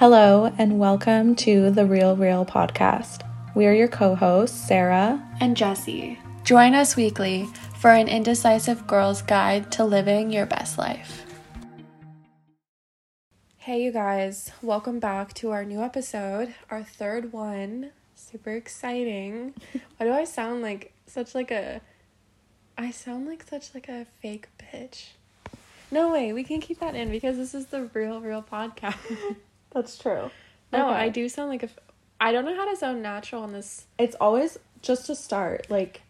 Hello, and welcome to the Real Real podcast. We are your co hosts, Sarah and Jesse. Join us weekly for an indecisive girl's guide to living your best life. Hey, you guys, welcome back to our new episode, our third one. Super exciting. Why do I sound like such like a I sound like such like a fake bitch. No way, we can keep that in because this is the real real podcast. That's true. No, okay. I do sound like a. I don't know how to sound natural in this. It's always just to start. Like,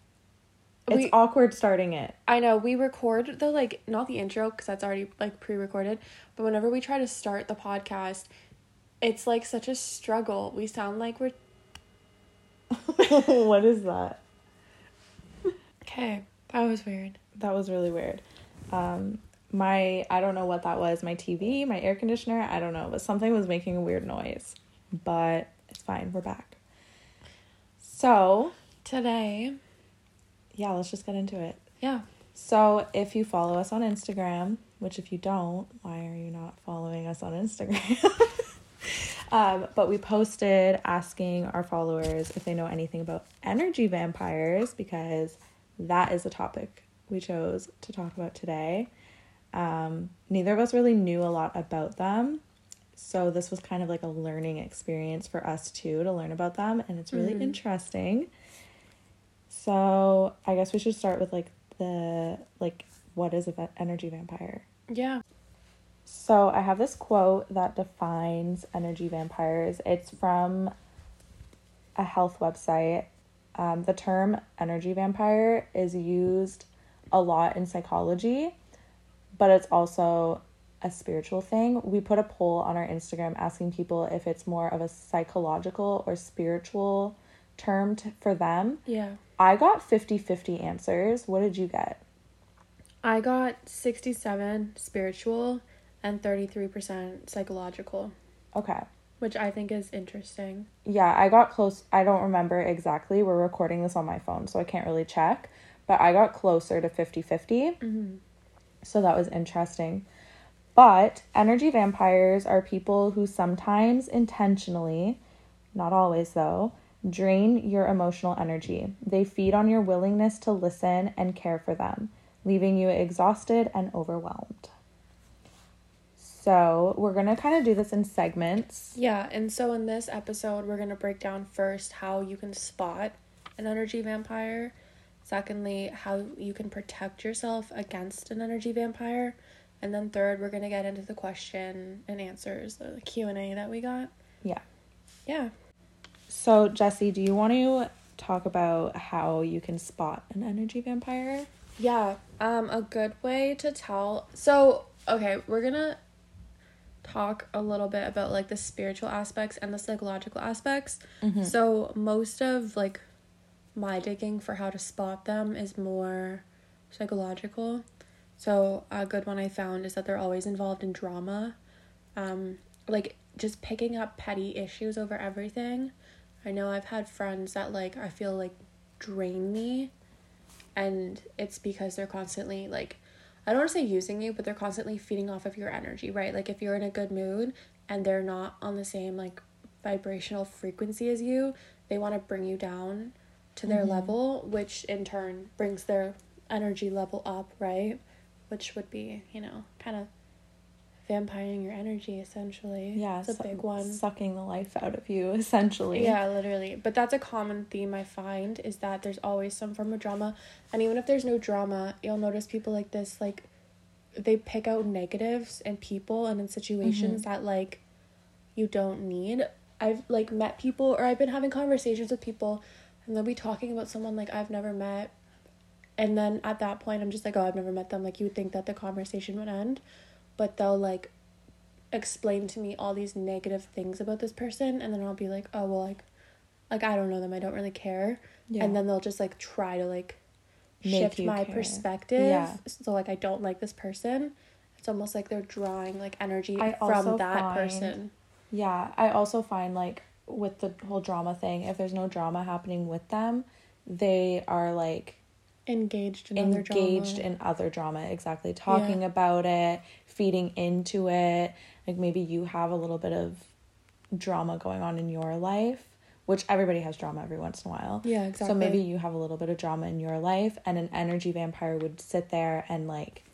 it's we, awkward starting it. I know. We record the, like, not the intro because that's already, like, pre recorded. But whenever we try to start the podcast, it's, like, such a struggle. We sound like we're. what is that? Okay. That was weird. That was really weird. Um, my I don't know what that was, my TV, my air conditioner, I don't know, but something was making a weird noise. But it's fine, we're back. So, today, yeah, let's just get into it. Yeah. So, if you follow us on Instagram, which if you don't, why are you not following us on Instagram? um, but we posted asking our followers if they know anything about energy vampires because that is a topic we chose to talk about today. Um, neither of us really knew a lot about them. So this was kind of like a learning experience for us too to learn about them and it's really mm-hmm. interesting. So, I guess we should start with like the like what is a energy vampire? Yeah. So, I have this quote that defines energy vampires. It's from a health website. Um, the term energy vampire is used a lot in psychology but it's also a spiritual thing. We put a poll on our Instagram asking people if it's more of a psychological or spiritual term to, for them. Yeah. I got 50 50 answers. What did you get? I got 67 spiritual and 33% psychological. Okay. Which I think is interesting. Yeah, I got close. I don't remember exactly. We're recording this on my phone, so I can't really check. But I got closer to 50 50. Mm-hmm. So that was interesting. But energy vampires are people who sometimes intentionally, not always though, drain your emotional energy. They feed on your willingness to listen and care for them, leaving you exhausted and overwhelmed. So, we're going to kind of do this in segments. Yeah, and so in this episode, we're going to break down first how you can spot an energy vampire Secondly, how you can protect yourself against an energy vampire. And then third, we're going to get into the question and answers, the Q&A that we got. Yeah. Yeah. So, Jesse, do you want to talk about how you can spot an energy vampire? Yeah. Um a good way to tell. So, okay, we're going to talk a little bit about like the spiritual aspects and the psychological aspects. Mm-hmm. So, most of like my digging for how to spot them is more psychological. So a good one I found is that they're always involved in drama. Um, like just picking up petty issues over everything. I know I've had friends that like I feel like drain me and it's because they're constantly like I don't want to say using you, but they're constantly feeding off of your energy, right? Like if you're in a good mood and they're not on the same like vibrational frequency as you, they want to bring you down to their mm-hmm. level, which in turn brings their energy level up, right? Which would be, you know, kind of vampiring your energy essentially. Yeah, it's a su- big one. Sucking the life out of you essentially. Yeah, literally. But that's a common theme I find is that there's always some form of drama. And even if there's no drama, you'll notice people like this like they pick out negatives in people and in situations mm-hmm. that like you don't need. I've like met people or I've been having conversations with people and they'll be talking about someone like I've never met. And then at that point, I'm just like, oh, I've never met them. Like, you would think that the conversation would end. But they'll like explain to me all these negative things about this person. And then I'll be like, oh, well, like, like I don't know them. I don't really care. Yeah. And then they'll just like try to like Make shift my care. perspective. Yeah. So, like, I don't like this person. It's almost like they're drawing like energy I from that find, person. Yeah. I also find like with the whole drama thing, if there's no drama happening with them, they are like engaged in engaged other in other drama exactly talking yeah. about it feeding into it like maybe you have a little bit of drama going on in your life, which everybody has drama every once in a while. Yeah, exactly. So maybe you have a little bit of drama in your life, and an energy vampire would sit there and like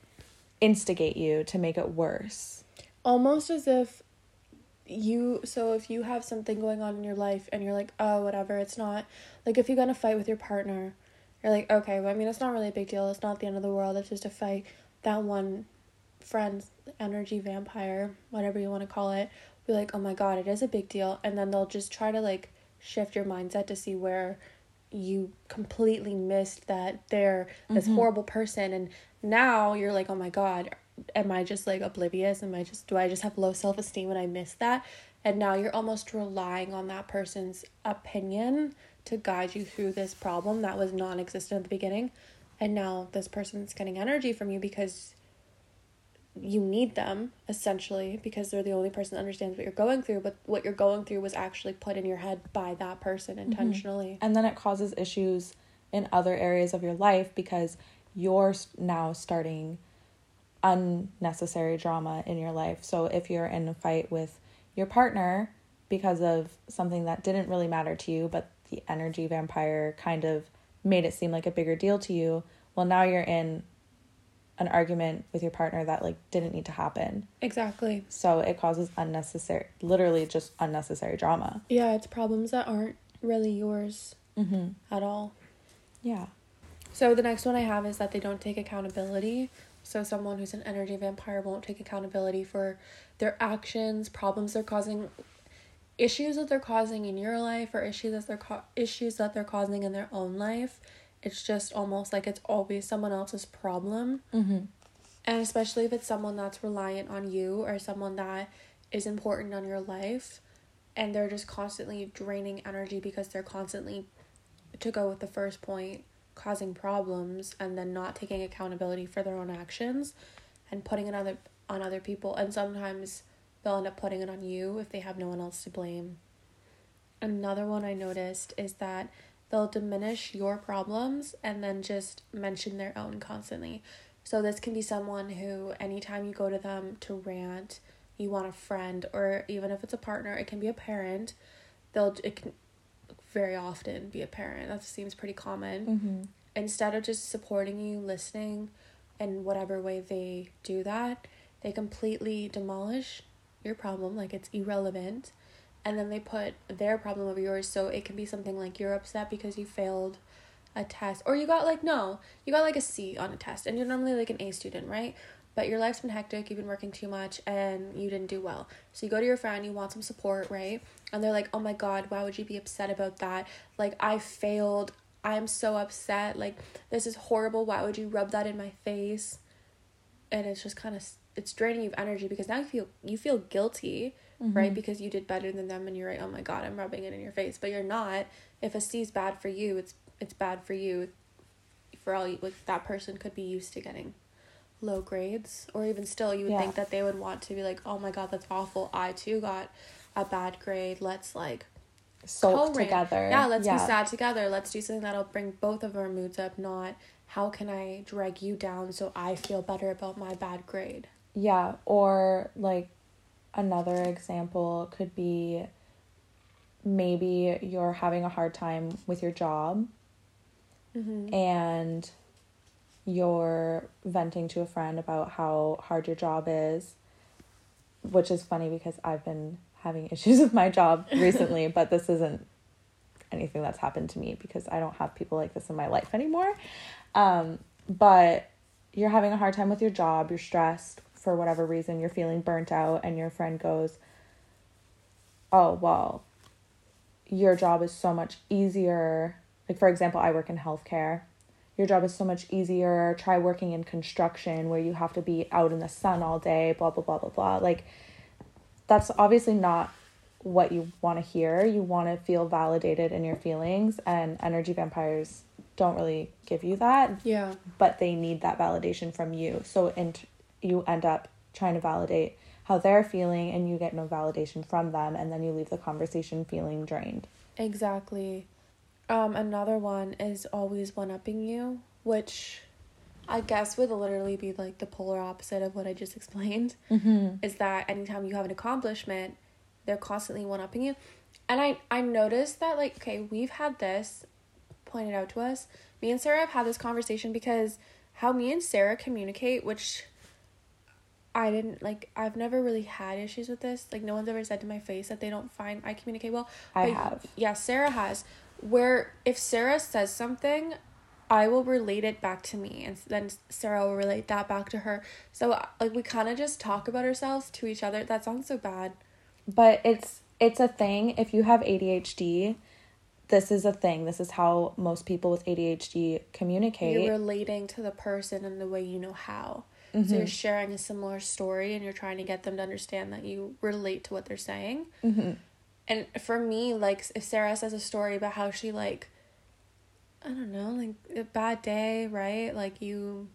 instigate you to make it worse. almost as if you so if you have something going on in your life and you're like oh whatever it's not like if you got in a fight with your partner you're like okay well i mean it's not really a big deal. It's not the end of the world. It's just a fight. That one friend's energy vampire whatever you want to call it be like oh my god it is a big deal. And then they'll just try to like shift your mindset to see where you completely missed that they're this mm-hmm. horrible person. And now you're like oh my god am i just like oblivious? Am i just do i just have low self-esteem and i miss that? And now you're almost relying on that person's opinion to guide you through this problem that was non-existent at the beginning. And now this person's getting energy from you because you need them essentially because they're the only person that understands what you're going through. But what you're going through was actually put in your head by that person mm-hmm. intentionally. And then it causes issues in other areas of your life because you're now starting unnecessary drama in your life. So if you're in a fight with your partner because of something that didn't really matter to you, but the energy vampire kind of made it seem like a bigger deal to you, well, now you're in an argument with your partner that like didn't need to happen. exactly So it causes unnecessary, literally just unnecessary drama. yeah it's problems that aren't really yours Mm-hmm. at all Yeah. So the next one I have is that they don't take accountability. So someone who's an energy vampire won't take accountability for their actions, problems they're causing, issues that they're causing in your life, or issues that they're ca- issues that they're causing in their own life. It's just almost like it's always someone else's problem. Mm-hmm. And especially if it's someone that's reliant on you or someone that is important on your life and they're just constantly draining energy because they're constantly to go with the first point causing problems and then not taking accountability for their own actions and putting it on other on other people and sometimes they'll end up putting it on you if they have no one else to blame. Another one I noticed is that they'll diminish your problems and then just mention their own constantly. So this can be someone who anytime you go to them to rant, you want a friend or even if it's a partner, it can be a parent. They'll it can very often be a parent. That seems pretty common. Mm-hmm. Instead of just supporting you, listening in whatever way they do that, they completely demolish your problem like it's irrelevant and then they put their problem over yours so it can be something like you're upset because you failed a test or you got like no you got like a c on a test and you're normally like an a student right but your life's been hectic you've been working too much and you didn't do well. So you go to your friend you want some support right? And they're like oh my god why would you be upset about that? Like i failed. I'm so upset. Like this is horrible. Why would you rub that in my face? And it's just kind of it's draining you of energy because now you feel you feel guilty right? Mm-hmm. Because you did better than them and you're like oh my god i'm rubbing it in your face. But you're not. If a c is bad for you it's it's bad for you. For all you like that person could be used to getting low grades or even still you would Yeah. think that they would want to be like oh my god that's awful i too got a bad grade let's like Sulk together. Yeah, let's be sad together. Let's do something that'll bring both of our moods up, not how can I drag you down so I feel better about my bad grade. Yeah, or like another example could be maybe you're having a hard time with your job Mm-hmm. and you're venting to a friend about how hard your job is, which is funny because I've been having issues with my job recently, but this isn't anything that's happened to me because I don't have people like this in my life anymore. Um, but you're having a hard time with your job, you're stressed for whatever reason, you're feeling burnt out, and your friend goes, Oh, well, your job is so much easier. Like, for example, I work in healthcare. Your job is so much easier. Try working in construction where you have to be out in the sun all day, blah, blah, blah, blah, blah. Like, that's obviously not what you want to hear. You want to feel validated in your feelings, and energy vampires don't really give you that, Yeah. but they need that validation from you. So, and you end up trying to validate how they're feeling, and you get no validation from them, and then you leave the conversation feeling drained. Exactly. Um, another one is always one upping you, which I guess would literally be like the polar opposite of what I just explained. Mm-hmm. Is that anytime you have an accomplishment, they're constantly one upping you. And I I noticed that like okay, we've had this pointed out to us. Me and Sarah have had this conversation because how me and Sarah communicate, which I didn't like I've never really had issues with this. Like no one's ever said to my face that they don't find I communicate well. I But have. Yeah, Sarah has. Where if Sarah says something, I will relate it back to me and then Sarah will relate that back to her. So like we kind of just talk about ourselves to each other. That sounds so bad. But it's it's a thing. If you have ADHD, this is a thing. This is how most people with ADHD communicate. You're relating to the person in the way you know how. Mm-hmm. So you're sharing a similar story and you're trying to get them to understand that you relate to what they're saying. mm-hmm. And for me, like if Sarah says a story about how she like I don't know, like a bad day, right? Like you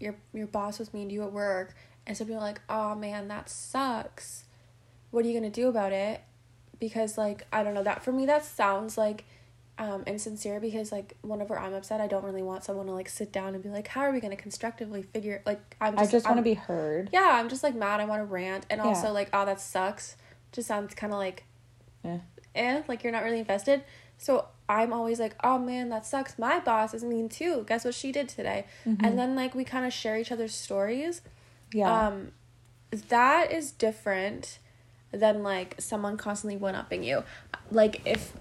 your your boss was mean to you at work and some people are like, Oh man, that sucks. What are you gonna do about it? Because like I don't know, that for me that sounds like um insincere because like whenever I'm upset I don't really want someone to like sit down and be like, How are we gonna constructively figure like I'm I just just want to be heard. Yeah, I'm just like mad, I wanna rant and Yeah. also like, oh that sucks. Just sounds kinda like Yeah. eh, like you're not really invested. So I'm always like, oh man, that sucks. My boss is mean too. Guess what she did today? And then like we kind of share each other's stories. Yeah. Um, that is different than like someone constantly one upping you. Like if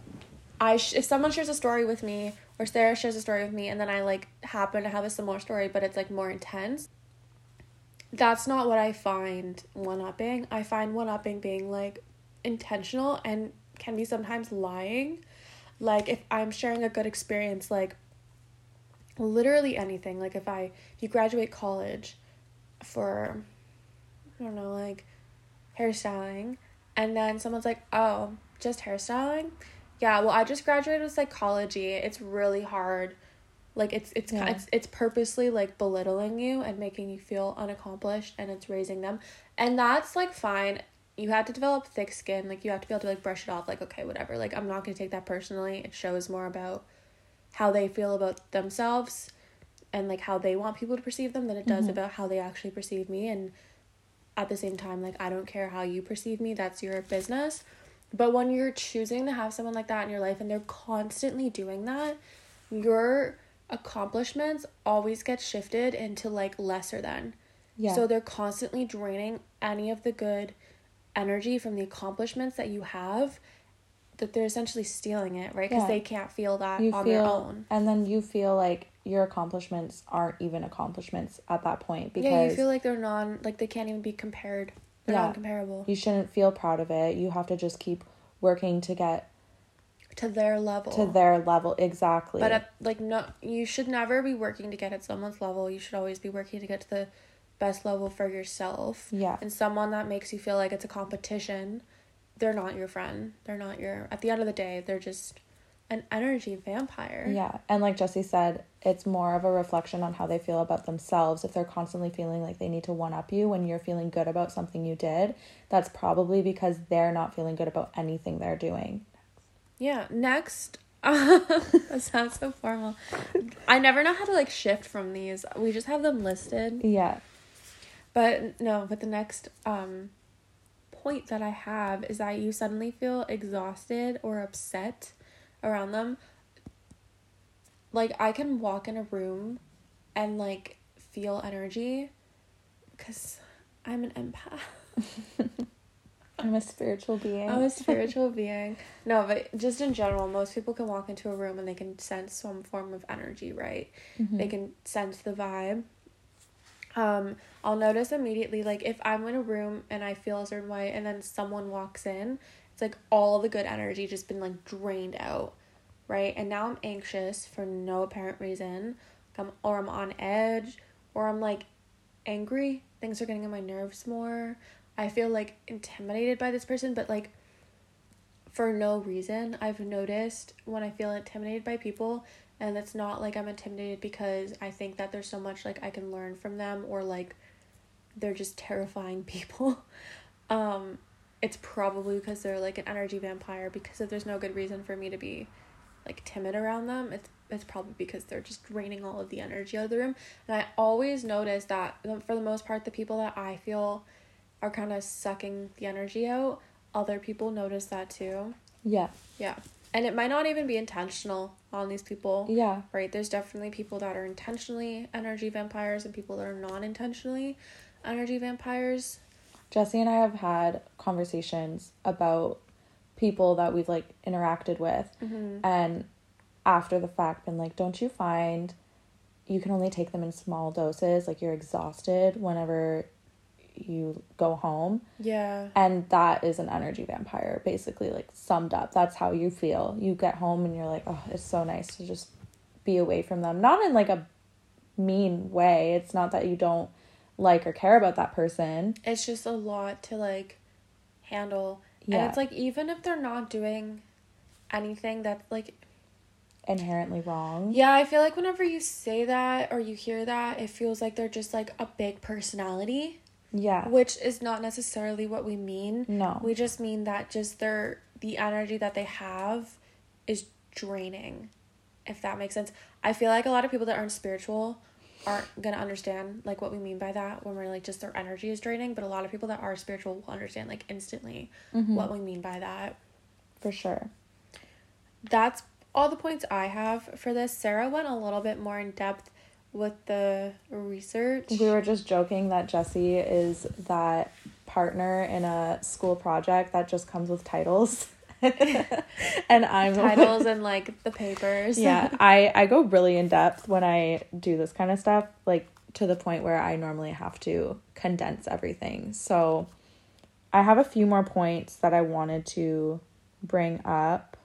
I sh- if someone shares a story with me or Sarah shares a story with me and then I like happen to have a similar story but it's like more intense. That's not what I find one upping. I find one upping being like intentional and can be sometimes lying. Like if I'm sharing a good experience like literally anything like if I you graduate college for I don't know like hairstyling and then someone's like, "Oh, just hairstyling?" Yeah, well, I just graduated with psychology. It's really hard. Like it's it's Yeah. it's it's purposely like belittling you and making you feel unaccomplished and it's raising them. And that's like fine. You have to develop thick skin. Like you have to be able to like brush it off like okay, whatever. Like I'm not going to take that personally. It shows more about how they feel about themselves and like how they want people to perceive them than it does mm-hmm. about how they actually perceive me and at the same time like I don't care how you perceive me that's your business but when you're choosing to have someone like that in your life and they're constantly doing that your accomplishments always get shifted into like lesser than yeah. so they're constantly draining any of the good energy from the accomplishments that you have that they're essentially stealing it right because Yeah. they can't feel that you on feel their own and then you feel like your accomplishments aren't even accomplishments at that point because yeah you feel like they're non like they can't even be compared they're Yeah. non-comparable you shouldn't feel proud of it. You have to just keep working to get to their level to their level exactly. but at, like no you should never be working to get at someone's level you should always be working to get to the best level for yourself yeah. and someone that makes you feel like it's a competition they're not your friend they're not your at the end of the day they're just an energy vampire Yeah. And like Jesse said, it's more of a reflection on how they feel about themselves. If they're constantly feeling like they need to one up you when you're feeling good about something you did, that's probably because they're not feeling good about anything they're doing. Yeah. Next, that sounds so formal. I never know how to like shift from these. We just have them listed. Yeah. But no, but the next um point that I have is that you suddenly feel exhausted or upset around them. Like I can walk in a room and like feel energy cuz I'm an empath. I'm a spiritual being. I'm a spiritual being. No, but just in general, most people can walk into a room and they can sense some form of energy, right? Mhm. They can sense the vibe. Um, I'll notice immediately, like if I'm in a room and I feel a certain way, and then someone walks in, it's like all the good energy just been like drained out, right? And now I'm anxious for no apparent reason, I'm, or I'm on edge, or I'm like angry. Things are getting on my nerves more. I feel like intimidated by this person, but like for no reason. I've noticed when I feel intimidated by people, and it's not like I'm intimidated because I think that there's so much like I can learn from them or like they're just terrifying people. Um, it's probably because they're like an energy vampire because if there's no good reason for me to be like timid around them, it's it's probably because they're just draining all of the energy out of the room. And I always notice that for the most part the people that I feel are kind of sucking the energy out other people notice that too. Yeah. Yeah. And it might not even be intentional on these people. Yeah. Right? There's definitely people that are intentionally energy vampires and people that are non intentionally energy vampires. Jesse and I have had conversations about people that we've like interacted with mm-hmm. and after the fact been like, don't you find you can only take them in small doses? Like you're exhausted whenever you go home. Yeah. And that is an energy vampire, basically, like summed up. That's how you feel. You get home and you're like, oh, it's so nice to just be away from them. Not in like a mean way. It's not that you don't like or care about that person. It's just a lot to like handle. Yeah. And it's like even if they're not doing anything that's like Inherently wrong. yeah, I feel like whenever you say that or you hear that, it feels like they're just like a big personality, Yeah. which is not necessarily what we mean. No. We just mean that just their the energy that they have is draining. If that makes sense. I feel like a lot of people that aren't spiritual aren't gonna understand like what we mean by that when we're like just their energy is draining, but a lot of people that are spiritual will understand like instantly mm-hmm. what we mean by that. For sure. That's all the points I have for this. Sarah went a little bit more in depth with the research. We were just joking that Jesse is that partner in a school project that just comes with titles. and I'm titles and like the papers. yeah, I I go really in depth when I do this kind of stuff, like to the point where I normally have to condense everything. So I have a few more points that I wanted to bring up.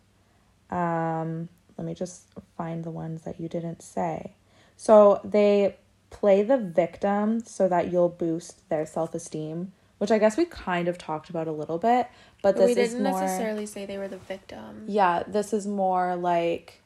Um, let me just find the ones that you didn't say. So they play the victim so that you'll boost their self-esteem, which I guess we kind of talked about a little bit, but But this we didn't is more necessarily say they were the victim. yeah, this is more like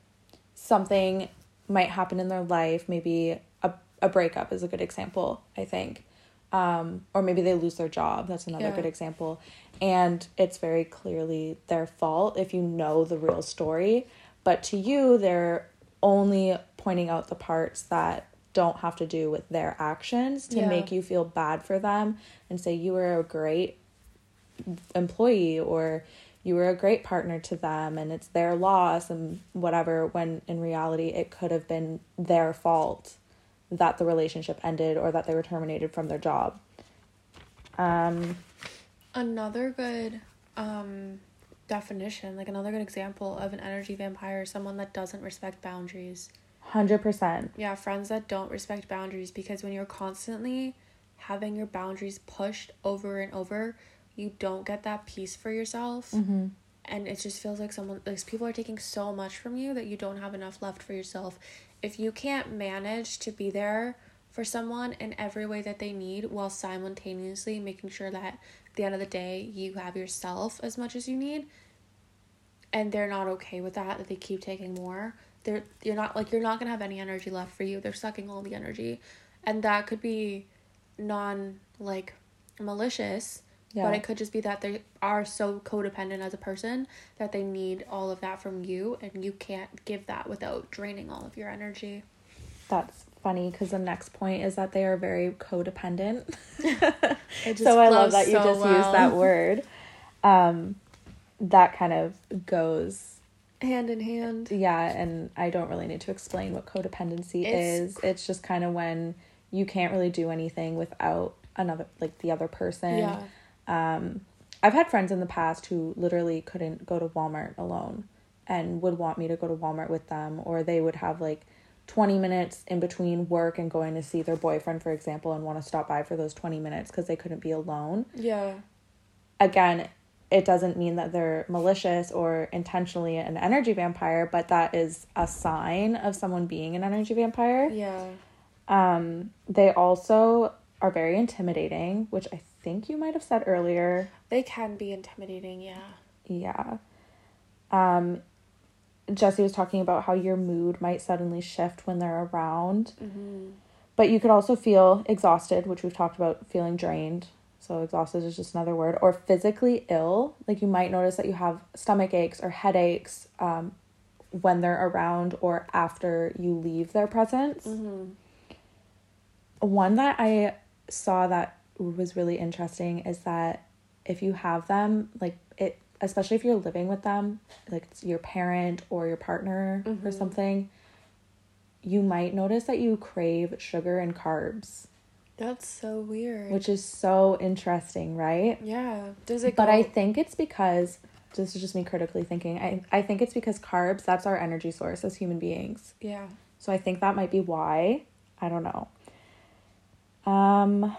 something might happen in their life. Maybe a, a breakup is a good example, I think. Um, or maybe they lose their job. That's another Yeah. good example. And it's very clearly their fault if you know the real story. But to you, they're only pointing out the parts that don't have to do with their actions to Yeah. make you feel bad for them and say you were a great employee or you were a great partner to them and it's their loss and whatever when in reality it could have been their fault that the relationship ended or that they were terminated from their job um Another good um definition, like another good example of an energy vampire, is someone that doesn't respect boundaries. 100% Yeah, friends that don't respect boundaries because when you're constantly having your boundaries pushed over and over, you don't get that peace for yourself. mm-hmm. And it just feels like someone like people are taking so much from you that you don't have enough left for yourself. If you can't manage to be there for someone in every way that they need while simultaneously making sure that at the end of the day you have yourself as much as you need and they're not okay with that that they keep taking more they're you're not like you're not gonna have any energy left for you. They're sucking all the energy. And that could be non like malicious Yeah. but it could just be that they are so codependent as a person that they need all of that from you and you can't give that without draining all of your energy. That's funny because the next point is that they are very codependent. So i love that you so just well. used that word. Um that kind of goes hand in hand. Yeah and i don't really need to explain what codependency It's- is. It's just kind of when you can't really do anything without another like the other person. Yeah. Um i've had friends in the past who literally couldn't go to walmart alone and would want me to go to walmart with them or they would have like 20 minutes in between work and going to see their boyfriend for example and want to stop by for those 20 minutes because they couldn't be alone. Yeah. Again, it doesn't mean that they're malicious or intentionally an energy vampire, but that is a sign of someone being an energy vampire. yeah Um, they also are very intimidating, which I think you might have said earlier. they can be intimidating yeah Yeah. Um, Jesse was talking about how your mood might suddenly shift when they're around. mm-hmm. But you could also feel exhausted, which we've talked about feeling drained. So exhausted is just another word. Or physically ill. Like you might notice that you have stomach aches or headaches um, when they're around or after you leave their presence. Mm-hmm. One that I saw that was really interesting is that if you have them, like it, especially if you're living with them, like it's your parent or your partner or Mhm. something, you might notice that you crave sugar and carbs, That's so weird. which is so interesting, right? yeah. Does it But go- I think it's because this is just me critically thinking. I, I think it's because carbs, that's our energy source as human beings. Yeah. So I think that might be why. I don't know. Um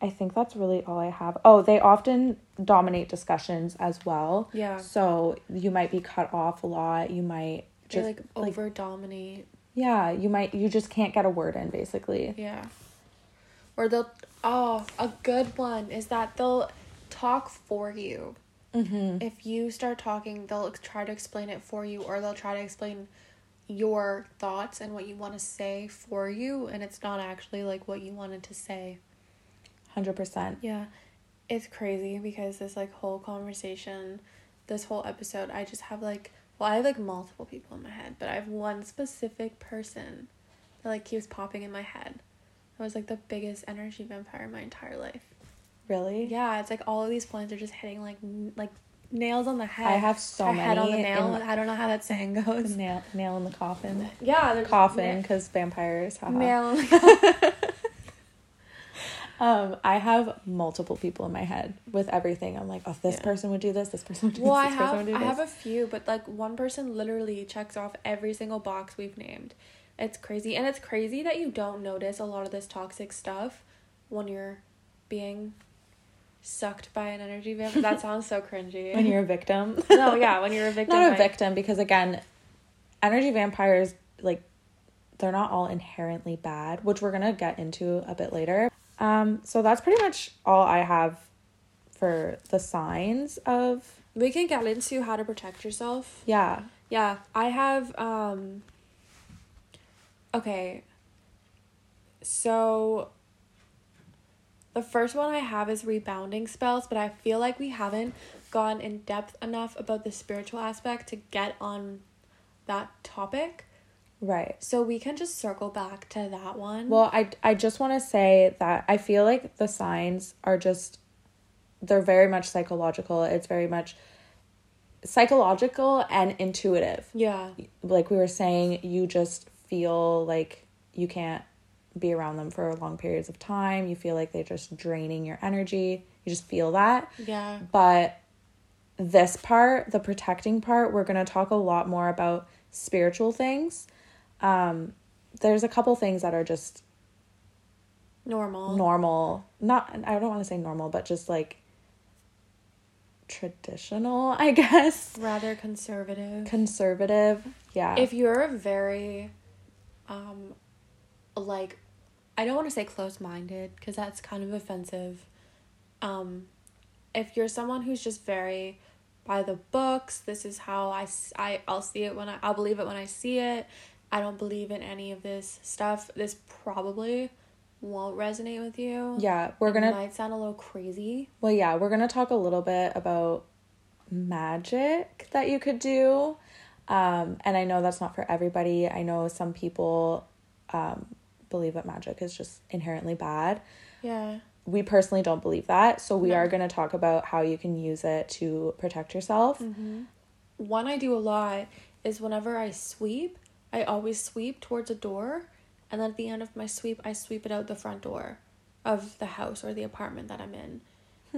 I think that's really all I have. Oh, they often dominate discussions as well. Yeah. So you might be cut off a lot. You might just like like over dominate. yeah, you might you just can't get a word in basically. Yeah. Or they'll oh, a good one is that they'll talk for you. Mhm. If you start talking, they'll try to explain it for you or they'll try to explain your thoughts and what you want to say for you and it's not actually like what you wanted to say. 100%. Yeah. It's crazy because this like whole conversation, this whole episode, I just have like well, I have like multiple people in my head, but I have one specific person that like keeps popping in my head. I was like the biggest energy vampire in my entire life. Really? Yeah, it's like all of these points are just hitting like n- like nails on the head. I have so many head on the nail. in- I don't know how that saying goes. nail nail in the coffin. Yeah, Coffin cuz vampires. haha. nail. in the- Um, I have multiple people in my head with everything. I'm like, oh, this Yeah. person would do this. This person would do well, this. I This person have would do I have a few, but like one person literally checks off every single box we've named. It's crazy, and it's crazy that you don't notice a lot of this toxic stuff when you're being sucked by an energy vampire. That sounds so cringy. when you're a victim. no, yeah, when you're a victim. not a victim because again, energy vampires like they're not all inherently bad, which we're gonna get into a bit later. Um, so that's pretty much all I have for the signs of We can get into how to protect yourself. yeah. Yeah, I have um Okay. So the first one I have is rebounding spells, but I feel like we haven't gone in depth enough about the spiritual aspect to get on that topic. Right. So we can just circle back to that one. Well, I I just want to say that I feel like the signs are just they're very much psychological. It's very much psychological and intuitive. yeah. Like we were saying, you just feel like you can't be around them for long periods of time. You feel like they're just draining your energy. You just feel that. Yeah. But this part, the protecting part, we're going to talk a lot more about spiritual things. Um there's a couple things that are just Normal. normal not i don't want to say normal but just like traditional i guess Rather conservative. conservative yeah if you're a very um like i don't want to say close-minded because that's kind of offensive. Um if you're someone who's just very by the books this is how I I I'll see it when i i'll believe it when i see it. I don't believe in any of this stuff. This probably won't resonate with you. Yeah we're gonna might sound a little crazy. Well yeah we're gonna talk a little bit about magic that you could do um and i know that's not for everybody. I know some people um believe that magic is just inherently bad. Yeah. We personally don't believe that. So we No. are going to talk about how you can use it to protect yourself. Mm-hmm. One I do a lot is whenever I sweep, I always sweep towards a door, and then at the end of my sweep, I sweep it out the front door of the house or the apartment that I'm in,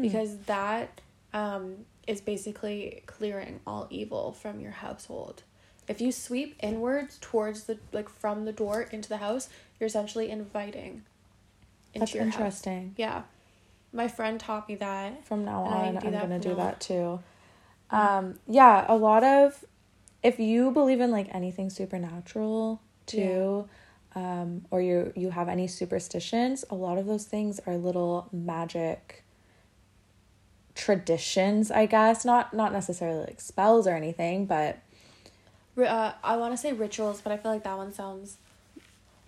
because that um, is basically clearing all evil from your household. If you sweep inwards towards the like from the door into the house, you're essentially inviting into that's your house. interesting Yeah, my friend taught me that. from now on i'm that gonna do that too um yeah a lot of if you believe in like anything supernatural too um or you you have any superstitions a lot of those things are little magic traditions i guess. Not not necessarily like spells or anything but Uh, I want to say rituals, but I feel like that one sounds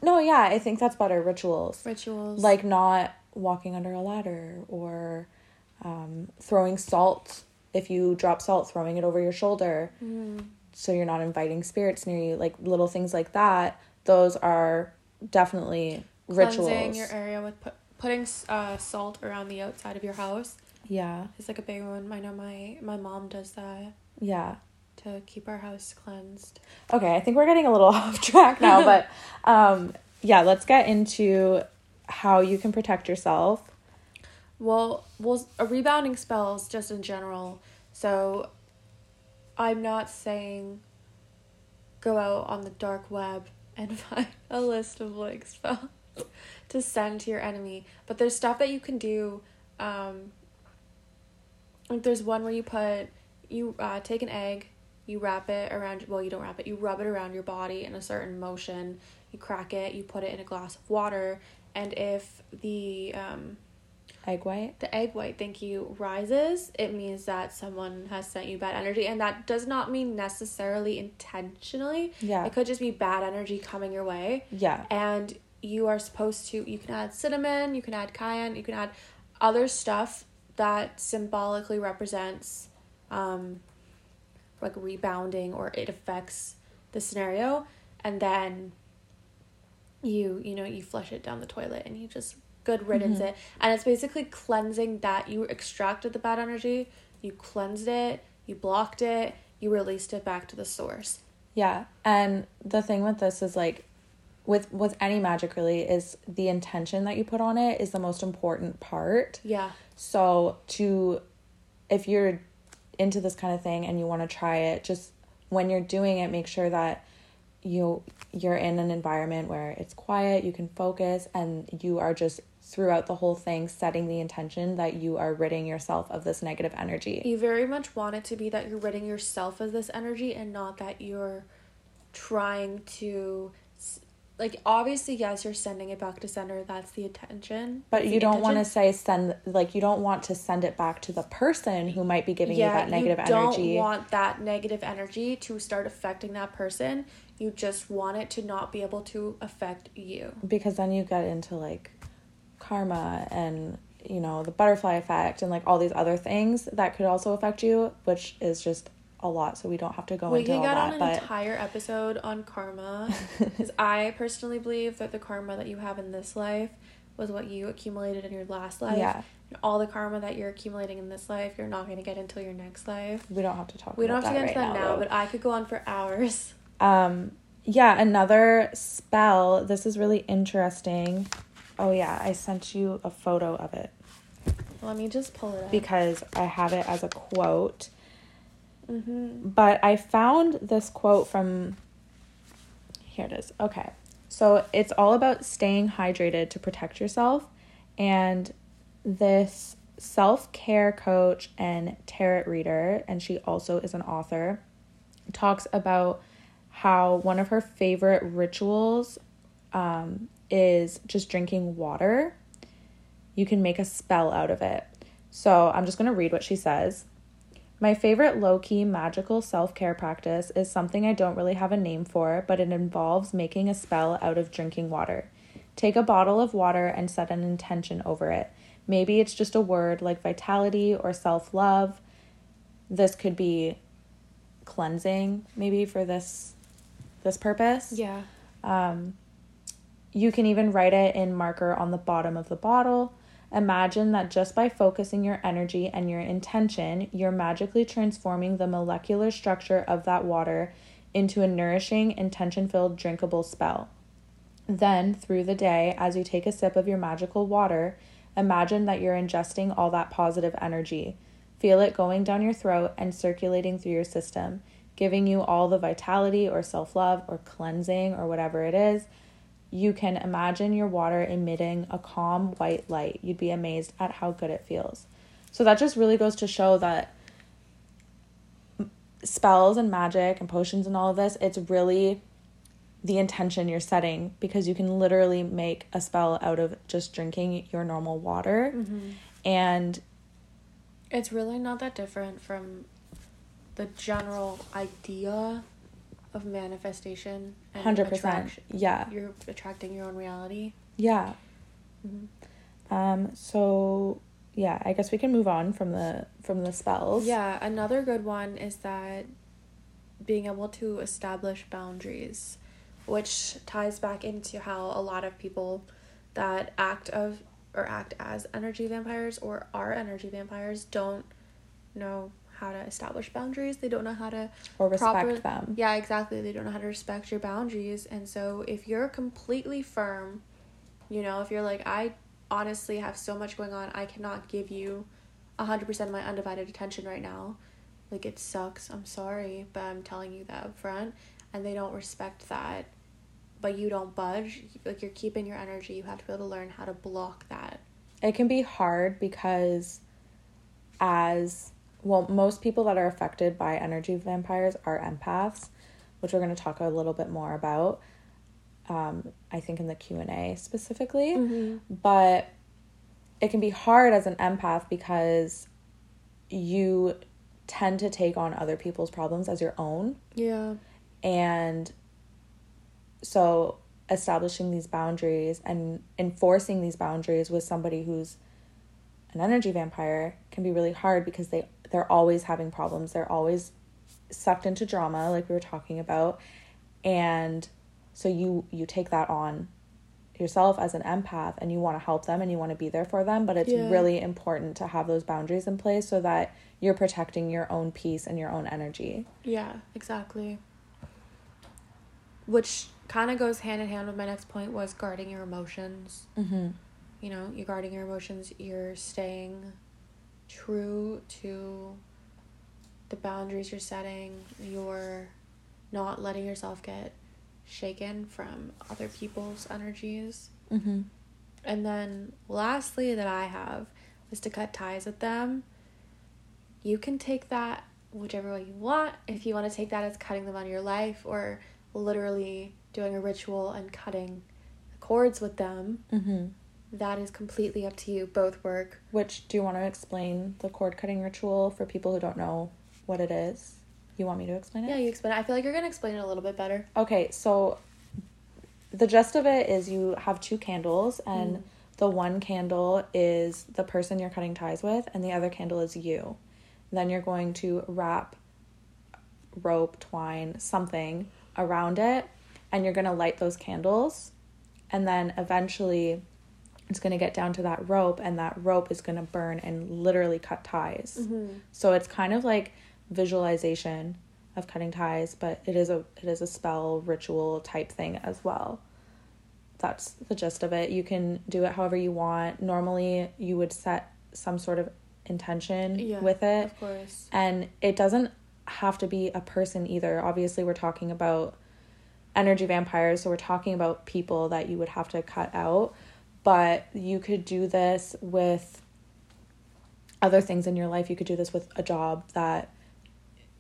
no yeah i think that's better rituals. Rituals. like not walking under a ladder or um, throwing salt. If you drop salt throwing it over your shoulder. Mm. so you're not inviting spirits near you like little things like that. Those are definitely cleansing rituals. your area with put, putting uh, salt around the outside of your house Yeah. It's like a big one. I know my my mom does that Yeah. to keep our house cleansed. Okay, I think we're getting a little off track now, but um yeah, let's get into how you can protect yourself. Well, well, a rebounding spells just in general. So, I'm not saying go out on the dark web and find a list of like spells to send to your enemy, but there's stuff that you can do. Um, like there's one where you put you uh, take an egg, you wrap it around. Well, you don't wrap it. You rub it around your body in a certain motion. You crack it. You put it in a glass of water, and if the um, Egg white? the egg white thank you rises it means that someone has sent you bad energy and that does not mean necessarily intentionally Yeah. it could just be bad energy coming your way Yeah. and you are supposed to you can add cinnamon you can add cayenne you can add other stuff that symbolically represents um like rebounding or it affects the scenario and then you you know you flush it down the toilet and you just good riddance Mhm. it and it's basically cleansing that you extracted the bad energy you cleansed it you blocked it you released it back to the source Yeah. And the thing with this is like with with any magic really is the intention that you put on it is the most important part. yeah So to if you're into this kind of thing and you want to try it, just when you're doing it, make sure that you you're in an environment where it's quiet, you can focus and you are just throughout the whole thing setting the intention that you are ridding yourself of this negative energy. You very much want it to be that you're ridding yourself of this energy and not that you're trying to like obviously yes you're sending it back to center that's the intention. But you don't want to say send like you don't want to send it back to the person who might be giving you that negative energy. you don't want that negative energy to start affecting that person. You just want it to not be able to affect you. Because then you get into like karma and you know the butterfly effect and like all these other things that could also affect you which is just a lot so we don't have to go we into can all get that on an entire episode on karma because i personally believe that the karma that you have in this life was what you accumulated in your last life yeah And all the karma that you're accumulating in this life, you're not going to get until your next life. we don't have to talk We don't have to get into right that now, though. but I could go on for hours. um yeah another spell this is really interesting oh yeah i sent you a photo of it Let me just pull it up. because i have it as a quote mm-hmm. but I found this quote from here it is. Okay. So it's all about staying hydrated to protect yourself and this self-care coach and tarot reader and she also is an author talks about how one of her favorite rituals um, is just drinking water. You can make a spell out of it. So I'm just going to read what she says. My favorite low key magical self care practice is something I don't really have a name for, but it involves making a spell out of drinking water. Take a bottle of water and set an intention over it. Maybe it's just a word like vitality or self love. This could be cleansing, maybe for this this purpose. Yeah. Um, you can even write it in marker on the bottom of the bottle. Imagine that just by focusing your energy and your intention, you're magically transforming the molecular structure of that water into a nourishing, intention filled, drinkable spell. Then, through the day, as you take a sip of your magical water, imagine that you're ingesting all that positive energy. Feel it going down your throat and circulating through your system, giving you all the vitality or self love or cleansing or whatever it is. You can imagine your water emitting a calm white light. You'd be amazed at how good it feels. So, that just really goes to show that spells and magic and potions and all of this, it's really the intention you're setting because you can literally make a spell out of just drinking your normal water. Mm-hmm. And It's really not that different from the general idea of manifestation and 100%. attraction. Yeah. You're attracting your own reality. Yeah. Mm-hmm. Um so yeah, I guess we can move on from the from the spells. Yeah, another good one is that being able to establish boundaries, which ties back into how a lot of people that act of or act as energy vampires or are energy vampires don't know how to establish boundaries. They don't know how to or respect proper- them. Yeah, exactly. They don't know how to respect your boundaries. And so if you're completely firm, you know, if you're like, I honestly have so much going on, I cannot give you 100% of my undivided attention right now. Like, it sucks. I'm sorry, but I'm telling you that up front. And they don't respect that, but you don't budge. Like, you're keeping your energy. You have to be able to learn how to block that. It can be hard because, as well, most people that are affected by energy vampires are empaths, which we're going to talk a little bit more about. Um, I think in the Q and A specifically, but it can be hard as an empath because you tend to take on other people's problems as your own Yeah. and so establishing these boundaries and enforcing these boundaries with somebody who's an energy vampire can be really hard because they they're always having problems they're always sucked into drama like we were talking about and so you you take that on yourself as an empath and you want to help them and you want to be there for them but it's Yeah. really important to have those boundaries in place so that you're protecting your own peace and your own energy Yeah, exactly. Which kind of goes hand in hand with my next point was guarding your emotions. mm-hmm. You know, you're guarding your emotions, you're staying true to the boundaries you're setting, you're not letting yourself get shaken from other people's energies. Mm-hmm. And then lastly that I have is to cut ties with them. You can take that whichever way you want. If you want to take that as cutting them out of your life or literally doing a ritual and cutting the cords with them, Mm-hmm. That is completely up to you. Both work. Which do you want to explain the cord cutting ritual for people who don't know what it is? You want me to explain it? Yeah, you explain it. I feel like you're going to explain it a little bit better. Okay, so the gist of it is you have two candles and Mm. the one candle is the person you're cutting ties with and the other candle is you. Then you're going to wrap rope, twine, something around it and you're going to light those candles and then eventually it's going to get down to that rope and that rope is going to burn and literally cut ties. Mm-hmm. So it's kind of like visualization of cutting ties, but it is a it is a spell ritual type thing as well. That's the gist of it. You can do it however you want. Normally, you would set some sort of intention Yeah, with it, Of course. and it doesn't have to be a person either. Obviously, we're talking about energy vampires, so we're talking about people that you would have to cut out, but you could do this with other things in your life. You could do this with a job that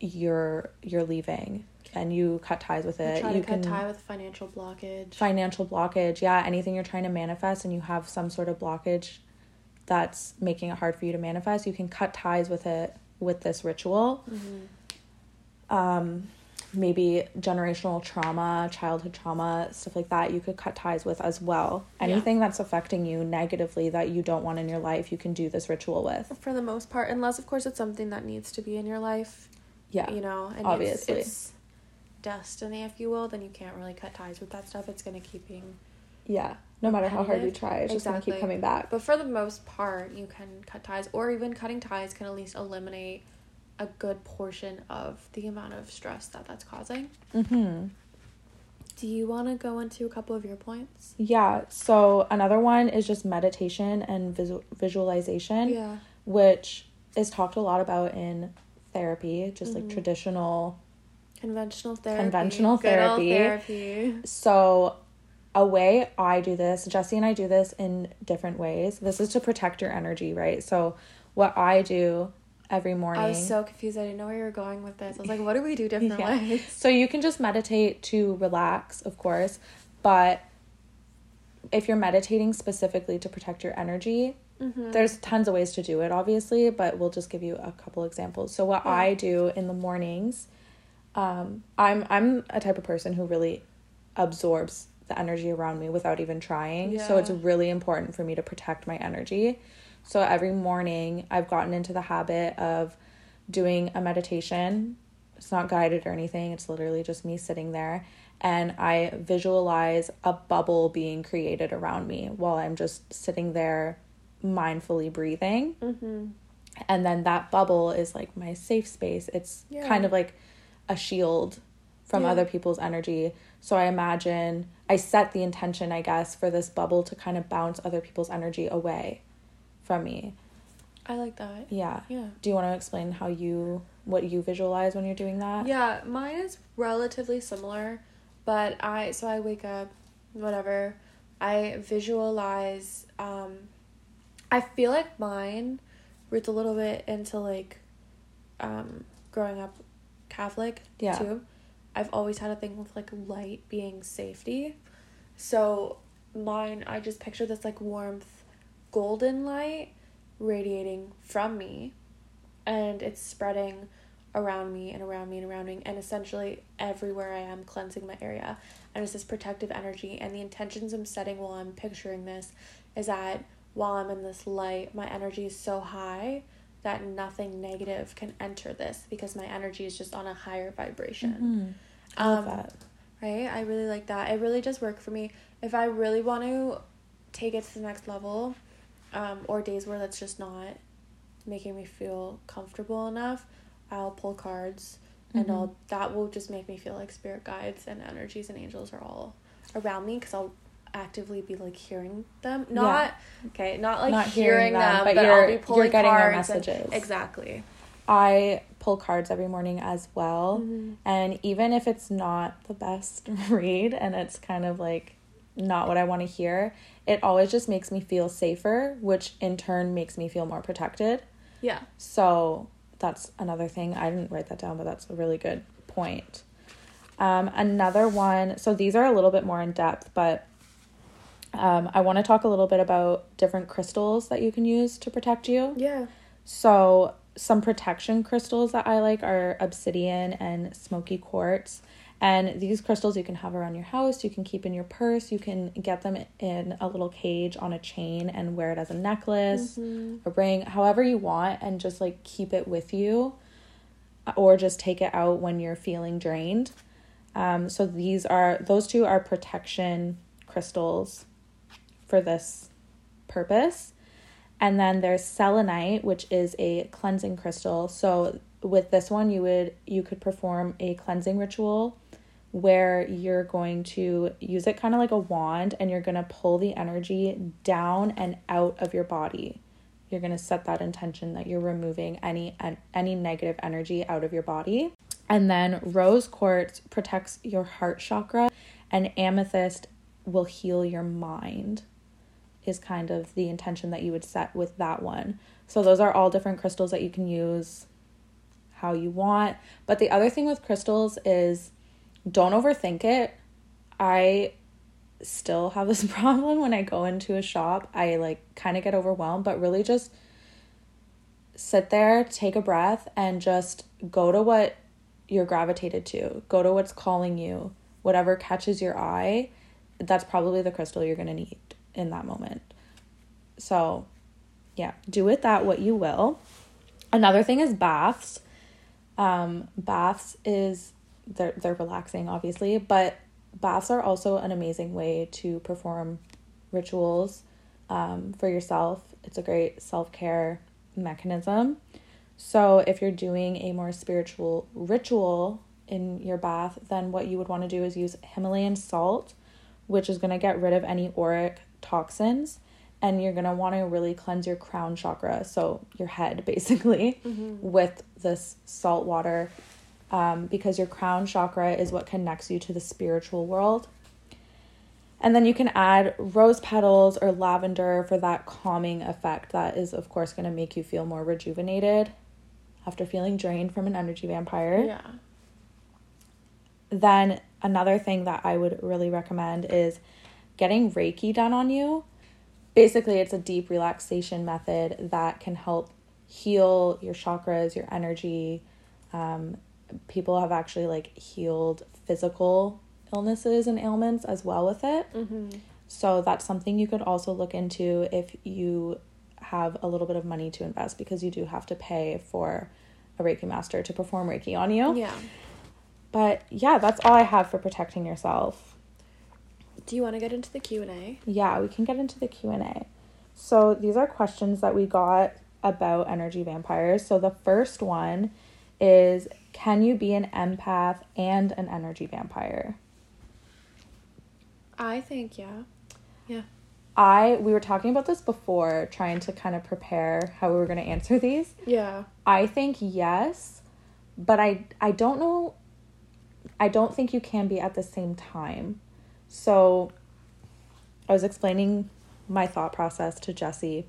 you're you're leaving and you cut ties with it. Try you to cut tie with financial blockage. financial blockage, yeah, anything you're trying to manifest and you have some sort of blockage that's making it hard for you to manifest, you can cut ties with it with this ritual. Mm-hmm. Um maybe generational trauma, childhood trauma, stuff like that, you could cut ties with as well. Yeah. Anything that's affecting you negatively that you don't want in your life, you can do this ritual with. For the most part, unless of course it's something that needs to be in your life. Yeah. you know, and obviously. it's, it's destiny, if you will, then you can't really cut ties with that stuff. It's gonna keeping. Yeah. No matter how hard you try, it's just gonna keep coming back. But for the most part, you can cut ties, or even cutting ties can at least eliminate a good portion of the amount of stress that that's causing. Mm-hmm. Do you want to go into a couple of your points? Yeah. So another one is just meditation and visual visualization. Yeah. which is talked a lot about in therapy, just like Mhm. traditional. Conventional therapy. Conventional therapy. therapy. So, a way I do this, Jesse and I do this in different ways. This is to protect your energy, right? So, what I do every morning. I was so confused. I didn't know where you were going with this. I was like, what do we do different Yeah. ways? So you can just meditate to relax, of course, but if you're meditating specifically to protect your energy, Mm-hmm. there's tons of ways to do it, obviously, but we'll just give you a couple examples. So what Yeah. I do in the mornings, um, I'm I'm a type of person who really absorbs the energy around me without even trying. So it's really important for me to protect my energy. So every morning, I've gotten into the habit of doing a meditation. It's not guided or anything. It's literally just me sitting there and I visualize a bubble being created around me while I'm just sitting there mindfully breathing. Mm-hmm. And then that bubble is like my safe space. It's Yeah. kind of like a shield from Yeah. other people's energy. So I imagine I set the intention, I guess, for this bubble to kind of bounce other people's energy away from me. I like that. Yeah. Yeah. Do you want to explain how you what you visualize when you're doing that? Yeah, mine is relatively similar, but I so I wake up, whatever. I visualize um I feel like mine roots a little bit into like um growing up Catholic Yeah. too. I've always had a thing with like light being safety. So mine I just picture this like warmth golden light radiating from me and it's spreading around me and around me and around me and essentially everywhere I am cleansing my area and it's this protective energy and the intentions I'm setting while I'm picturing this is that while I'm in this light my energy is so high that nothing negative can enter this because my energy is just on a higher vibration. Mhm. I love Um, that. Right? I really like that. It really does work for me. If I really want to take it to the next level, um, or days where that's just not making me feel comfortable enough, I'll pull cards and Mhm. I'll that will just make me feel like spirit guides and energies and angels are all around me because I'll actively be like hearing them. Not okay, not like Not hearing, hearing them, but but, you're- I'll be you're pulling getting their cards and- messages. exactly. I pull cards every morning as well. Mhm. And even if it's not the best read and it's kind of like not what I want to hear, it always just makes me feel safer, which in turn makes me feel more protected. Yeah. So that's another thing. I didn't write that down, but that's a really good point. Um, another one, so these are a little bit more in depth, but um, I want to talk a little bit about different crystals that you can use to protect you. Yeah. So, some protection crystals that I like are obsidian and smoky quartz. And these crystals you can have around your house, you can keep in your purse, you can get them in a little cage on a chain and wear it as a necklace, a ring, however you want, and just like keep it with you or just take it out when you're feeling drained. Um, so, these are those two are protection crystals for this purpose. And then there's selenite, which is a cleansing crystal. So with this one, you would you could perform a cleansing ritual where you're going to use it kind of like a wand and you're going to pull the energy down and out of your body. You're going to set that intention that you're removing any any negative energy out of your body. And then rose quartz protects your heart chakra and amethyst will heal your mind is kind of the intention that you would set with that one. So those are all different crystals that you can use how you want. But the other thing with crystals is don't overthink it. I still have this problem when I go into a shop. I like kind of get overwhelmed, but really just sit there, take a breath and just go to what you're gravitated to. Go to what's calling you. Whatever catches your eye, that's probably the crystal you're going to need in that moment. So, yeah, do with that what you will. Another thing is baths. Um, baths is they're they're relaxing obviously, but baths are also an amazing way to perform rituals um, for yourself. It's a great self-care mechanism. So, if you're doing a more spiritual ritual in your bath, then what you would want to do is use Himalayan salt, which is going to get rid of any auric toxins and you're going to want to really cleanse your crown chakra, so your head basically, with this salt water um, because your crown chakra is what connects you to the spiritual world. And then you can add rose petals or lavender for that calming effect. That is, of course, going to make you feel more rejuvenated after feeling drained from an energy vampire. Yeah. Then another thing that I would really recommend is getting Reiki done on you. Basically, it's a deep relaxation method that can help heal your chakras, your energy. Um, people have actually like healed physical illnesses and ailments as well with it. Mm-hmm. So that's something you could also look into if you have a little bit of money to invest because you do have to pay for a Reiki master to perform Reiki on you. Yeah. But yeah, that's all I have for protecting yourself. Do you want to get into the Q and A? Yeah, we can get into the Q&A. So these are questions that we got about energy vampires. So the first one is Can you be an empath and an energy vampire? I think, yeah. Yeah. I we were talking about this before trying to kind of prepare how we were going to answer these. Yeah. I think yes, but I I don't know I don't think you can be at the same time. So I was explaining my thought process to Jessie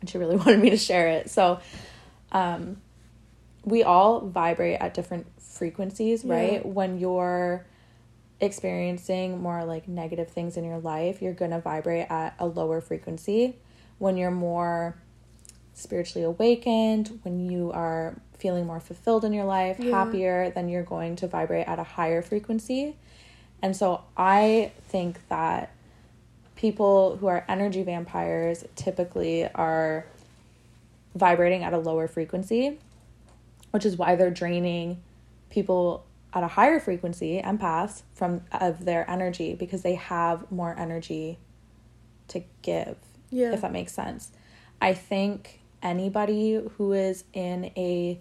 and she really wanted me to share it. So um we all vibrate at different frequencies, Yeah. right? When you're experiencing more like negative things in your life, you're going to vibrate at a lower frequency. When you're more spiritually awakened, when you are feeling more fulfilled in your life, Yeah. happier, then you're going to vibrate at a higher frequency. And so I think that people who are energy vampires typically are vibrating at a lower frequency, which is why they're draining people at a higher frequency, empaths, from of their energy because they have more energy to give Yeah. if that makes sense. I think anybody who is in a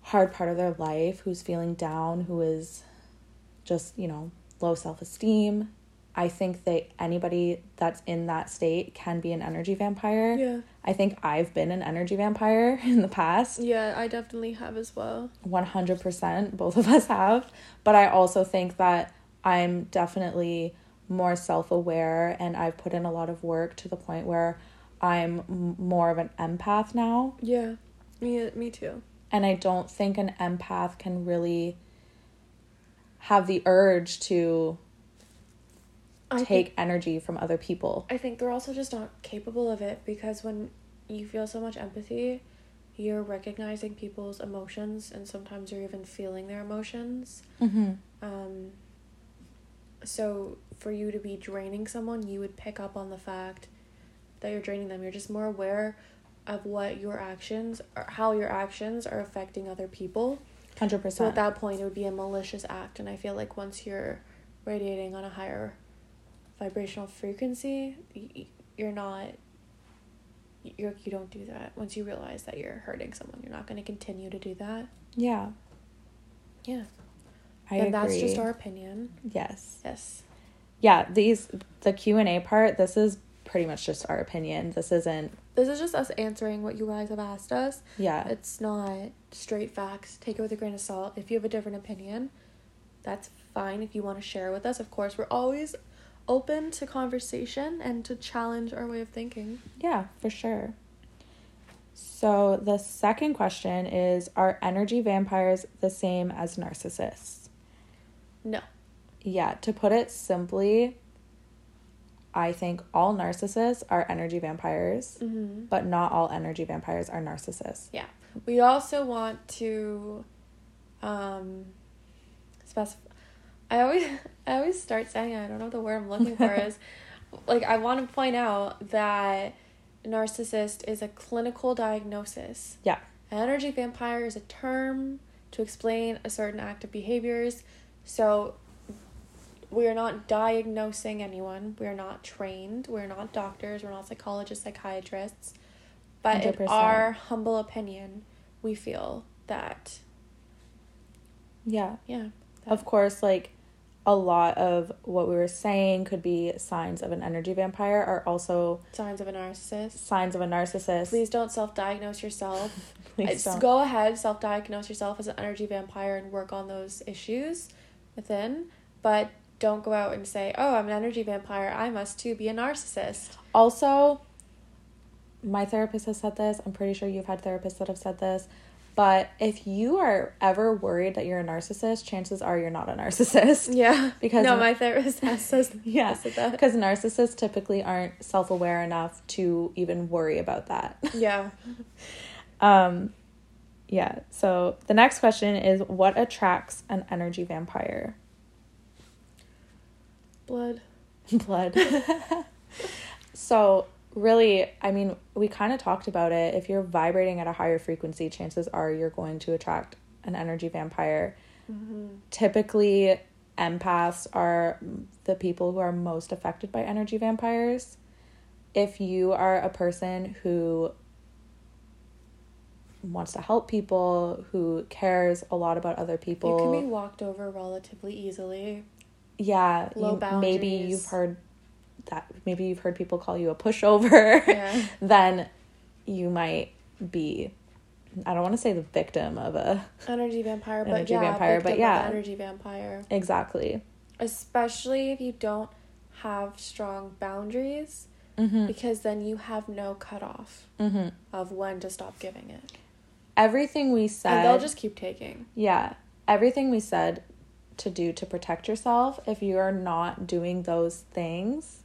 hard part of their life, who's feeling down, who is just, you know, low self esteem, I think that anybody that's in that state can be an energy vampire. Yeah. I think I've been an energy vampire in the past. Yeah, I definitely have as well. 100% both of us have but i also think that i'm definitely more self-aware and i've put in a lot of work to the point where i'm more of an empath now Yeah. Me me too. and i don't think an empath can really have the urge to I take think, energy from other people I think they're also just not capable of it because when you feel so much empathy, you're recognizing people's emotions and sometimes you're even feeling their emotions. mm-hmm. Um, so for you to be draining someone, you would pick up on the fact that you're draining them. You're just more aware of what your actions or how your actions are affecting other people. 100% So at that point, it would be a malicious act. And I feel like once you're radiating on a higher vibrational frequency, you're not. You're, you don't do that. Once you realize that you're hurting someone, you're not going to continue to do that. yeah Yeah. i and agree that's just our opinion. yes Yes. yeah these the q&a part this is pretty much just our opinion this isn't This is just us answering what you guys have asked us. yeah It's not straight facts. Take it with a grain of salt. If you have a different opinion, that's fine. If you want to share with us, of course, we're always open to conversation and to challenge our way of thinking. Yeah, for sure. So the second question is Are energy vampires the same as narcissists? No. Yeah, to put it simply, I think all narcissists are energy vampires, Mm-hmm. but not all energy vampires are narcissists. Yeah. We also want to um specify I always I always start saying I don't know what the word I'm looking for is like I want to point out that narcissist is a clinical diagnosis. Yeah. Energy vampire is a term to explain a certain act of behaviors. So we are not diagnosing anyone. We are not trained. We're not doctors. We're not psychologists, psychiatrists. But in 100%. our humble opinion, we feel that Yeah. yeah. Of course, like a lot of what we were saying could be signs of an energy vampire are also Signs of a narcissist. signs of a narcissist. Please don't self-diagnose yourself. Uh, Please don't. Go ahead, self-diagnose yourself as an energy vampire and work on those issues within, but don't go out and say, "Oh, I'm an energy vampire. I must too be a narcissist." Also, my therapist has said this. I'm pretty sure you've had therapists that have said this. But if you are ever worried that you're a narcissist, chances are you're not a narcissist. Yeah, Because- no, my therapist has says Yeah. said that. Because narcissists typically aren't self aware enough to even worry about that. Yeah, Um, yeah. So the next question is what attracts an energy vampire? blood. blood. so, really, I mean, we kind of talked about it. If you're vibrating at a higher frequency, chances are you're going to attract an energy vampire. Mm-hmm. Typically, empaths are the people who are most affected by energy vampires. if you are a person who wants to help people, who cares a lot about other people, You can be walked over relatively easily. yeah, Low you, maybe you've heard that maybe you've heard people call you a pushover. Yeah. then you might be I don't want to say the victim of a Energy vampire, but Energy yeah, vampire, but yeah. energy vampire. exactly. Especially if you don't have strong boundaries, Mhm. because then you have no cutoff Mhm. of when to stop giving it, Everything we said and they'll just keep taking. Yeah. Everything we said to do to protect yourself, if you are not doing those things,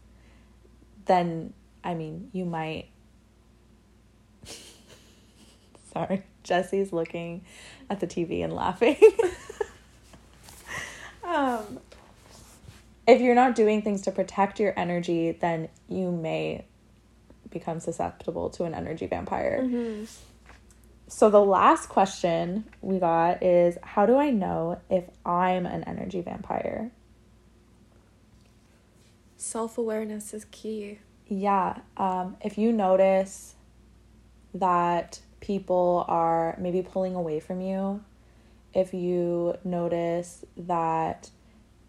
then I mean, you might Sorry. Jesse's looking at the TV and laughing. um if you're not doing things to protect your energy, then you may become susceptible to an energy vampire. Mm-hmm. So the last question we got is how do I know if I'm an energy vampire? Self awareness is key. Yeah, um, if you notice that people are maybe pulling away from you, if you notice that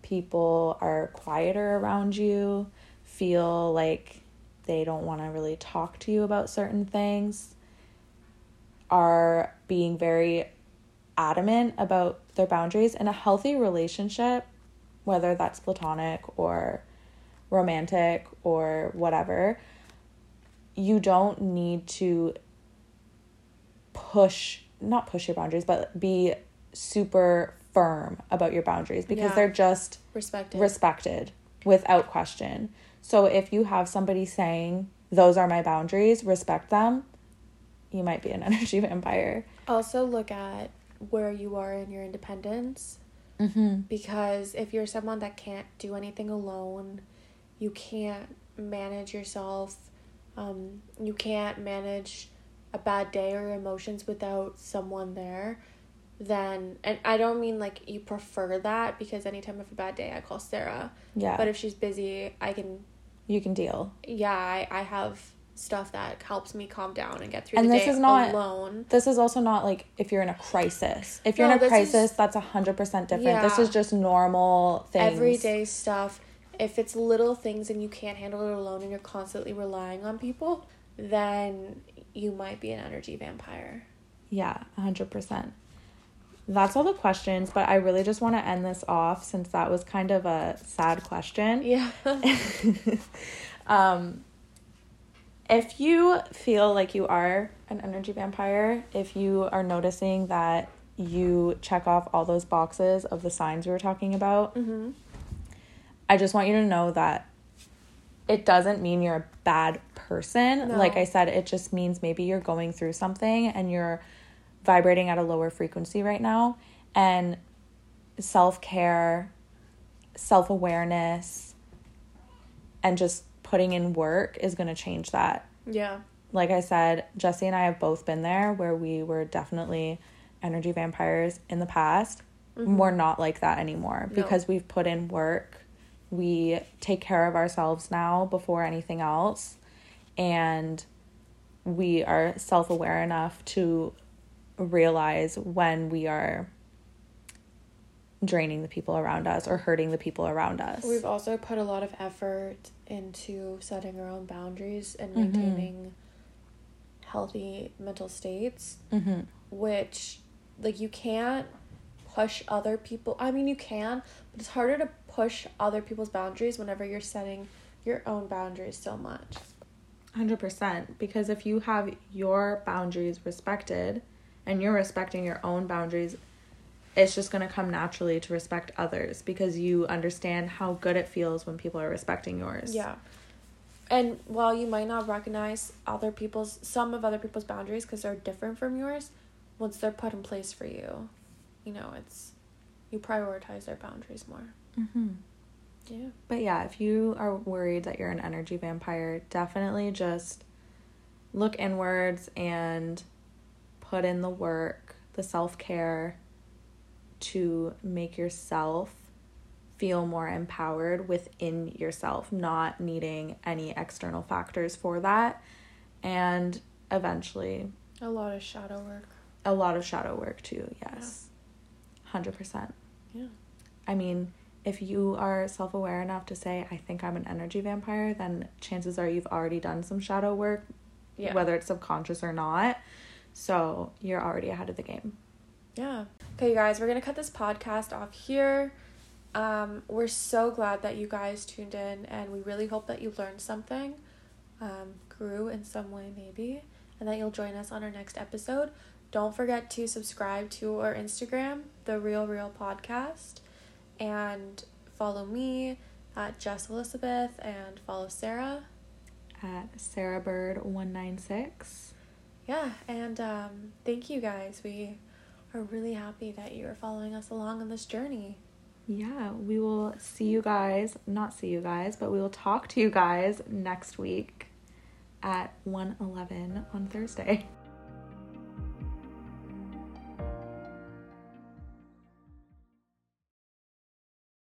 people are quieter around you, feel like they don't want to really talk to you about certain things, are being very adamant about their boundaries in a healthy relationship, whether that's platonic or romantic or whatever, you don't need to push, not push your boundaries, but be super firm about your boundaries because Yeah. they're just Respect it. respected without question. So if you have somebody saying, those are my boundaries, respect them, you might be an energy vampire. also, look at where you are in your independence. Mm-hmm. because if you're someone that can't do anything alone you can't manage yourself um, you can't manage a bad day or emotions without someone there then and i don't mean like you prefer that because anytime i have a bad day i call sarah Yeah. but if she's busy i can you can deal. yeah i, I have stuff that helps me calm down and get through And this is not- alone This is also not like if you're in a crisis. If you're No, in a crisis, is- that's a hundred percent different. This is just normal things. everyday stuff. If it's little things and you can't handle it alone and you're constantly relying on people, then you might be an energy vampire. Yeah, a hundred percent. That's all the questions, but I really just want to end this off since that was kind of a sad question. Yeah. um, if you feel like you are an energy vampire, if you are noticing that you check off all those boxes of the signs we were talking about, hmm I just want you to know that it doesn't mean you're a bad person. No. Like I said, it just means maybe you're going through something and you're vibrating at a lower frequency right now. And self care, self awareness, and just putting in work is going to change that. Yeah. Like I said, Jesse and I have both been there where we were definitely energy vampires in the past. Mm-hmm. We're not like that anymore No. because we've put in work. We take care of ourselves now before anything else. And we are self aware enough to realize when we are draining the people around us or hurting the people around us. We've also put a lot of effort into setting our own boundaries and Mhm. maintaining healthy mental states, hmm which, like, you can't push other people. I mean, you can, but it's harder to push other people's boundaries whenever you're setting your own boundaries so much. 100% because if you have your boundaries respected and you're respecting your own boundaries it's just going to come naturally to respect others because you understand how good it feels when people are respecting yours. Yeah. And while you might not recognize other people's some of other people's boundaries because they're different from yours, once they're put in place for you, you know, it's you prioritize their boundaries more. hmm Yeah. But yeah, if you are worried that you're an energy vampire, definitely just look inwards and put in the work, the self care to make yourself feel more empowered within yourself, not needing any external factors for that. And eventually, a lot of shadow work. A lot of shadow work too, yes. Yeah. 100%. Yeah. I mean, if you are self aware enough to say, I think I'm an energy vampire, then chances are you've already done some shadow work, yeah. whether it's subconscious or not. So you're already ahead of the game. Yeah. Okay, you guys, we're going to cut this podcast off here. Um, we're so glad that you guys tuned in, and we really hope that you learned something, um, grew in some way, maybe, and that you'll join us on our next episode. Don't forget to subscribe to our Instagram, The Real Real Podcast and follow me at Jess Elizabeth and follow Sarah at Sarah Bird 196. Yeah, and um, thank you guys. We are really happy that you are following us along on this journey. Yeah, we will see you guys, not see you guys, but we will talk to you guys next week at 111 on Thursday.